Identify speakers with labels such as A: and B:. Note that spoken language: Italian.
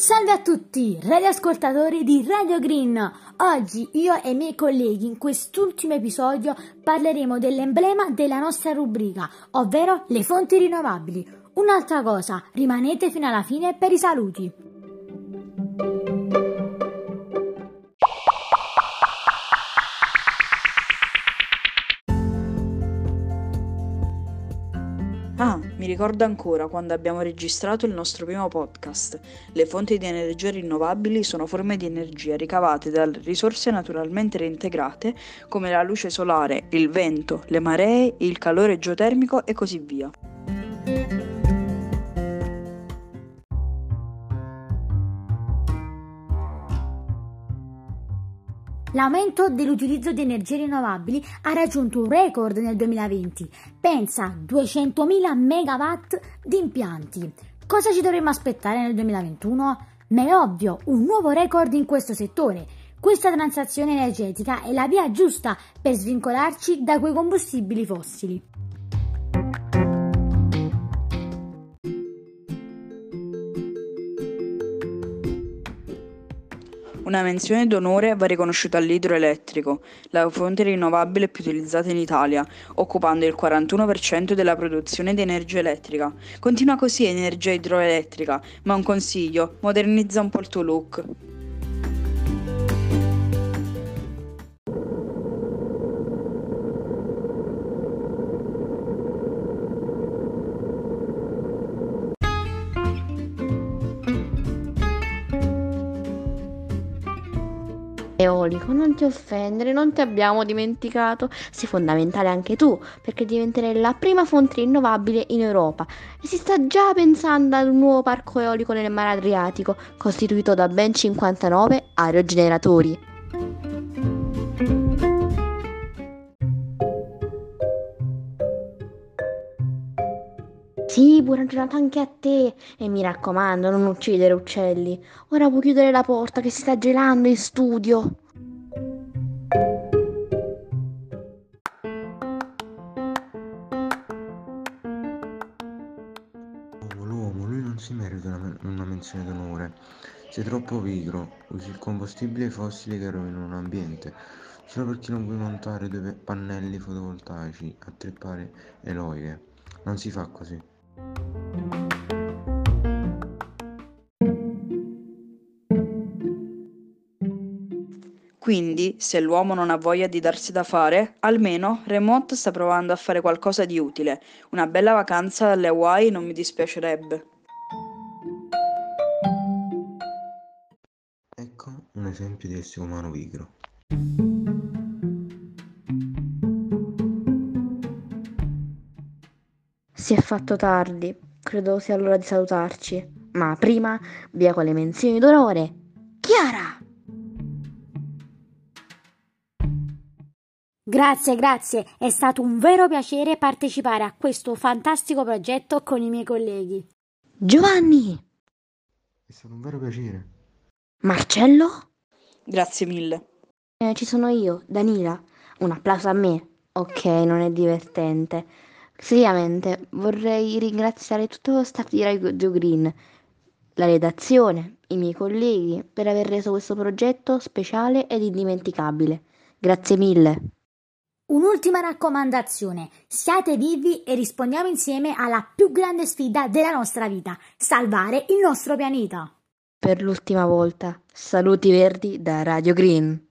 A: Salve a tutti, radioascoltatori di Radio Green. Oggi io e i miei colleghi in quest'ultimo episodio parleremo dell'emblema della nostra rubrica, ovvero le fonti rinnovabili. Un'altra cosa, rimanete fino alla fine per i saluti.
B: Mi ricordo ancora quando abbiamo registrato il nostro primo podcast. Le fonti di energia rinnovabili sono forme di energia ricavate da risorse naturalmente reintegrate come la luce solare, il vento, le maree, il calore geotermico e così via.
A: L'aumento dell'utilizzo di energie rinnovabili ha raggiunto un record nel 2020. Pensa a 200.000 megawatt di impianti. Cosa ci dovremmo aspettare nel 2021? Ma è ovvio, un nuovo record in questo settore. Questa transazione energetica è la via giusta per svincolarci da quei combustibili fossili.
B: Una menzione d'onore va riconosciuta all'idroelettrico, la fonte rinnovabile più utilizzata in Italia, occupando il 41% della produzione di energia elettrica. Continua così energia idroelettrica, ma un consiglio, modernizza un po' il tuo look.
C: Eolico, non ti offendere, non ti abbiamo dimenticato. Sei fondamentale anche tu, perché diventerai la prima fonte rinnovabile in Europa. E si sta già pensando ad un nuovo parco eolico nel mare Adriatico, costituito da ben 59 aerogeneratori. Sì, buona giornata anche a te. E mi raccomando, non uccidere uccelli. Ora puoi chiudere la porta che si sta gelando in studio.
D: L'uomo, l'uomo, lui non si merita una, una menzione d'onore. Sei troppo pigro, usi il combustibile fossile che rovina un ambiente, solo perché non puoi montare due pannelli fotovoltaici a tre pare eloiche. Non si fa così.
B: Quindi, se l'uomo non ha voglia di darsi da fare, almeno Remote sta provando a fare qualcosa di utile. Una bella vacanza alle Hawaii non mi dispiacerebbe.
D: Ecco un esempio di essere umano pigro.
C: Si è fatto tardi, credo sia l'ora di salutarci. Ma prima, via con le menzioni d'onore. Chiara!
A: Grazie, grazie, è stato un vero piacere partecipare a questo fantastico progetto con i miei colleghi.
C: Giovanni!
D: È stato un vero piacere.
C: Marcello?
B: Grazie mille.
C: Eh, ci sono io, Danila. Un applauso a me. Ok, non è divertente. Seriamente, vorrei ringraziare tutto lo staff di Radio Green, la redazione, i miei colleghi per aver reso questo progetto speciale ed indimenticabile. Grazie mille.
A: Un'ultima raccomandazione, siate vivi e rispondiamo insieme alla più grande sfida della nostra vita, salvare il nostro pianeta.
C: Per l'ultima volta, saluti verdi da Radio Green.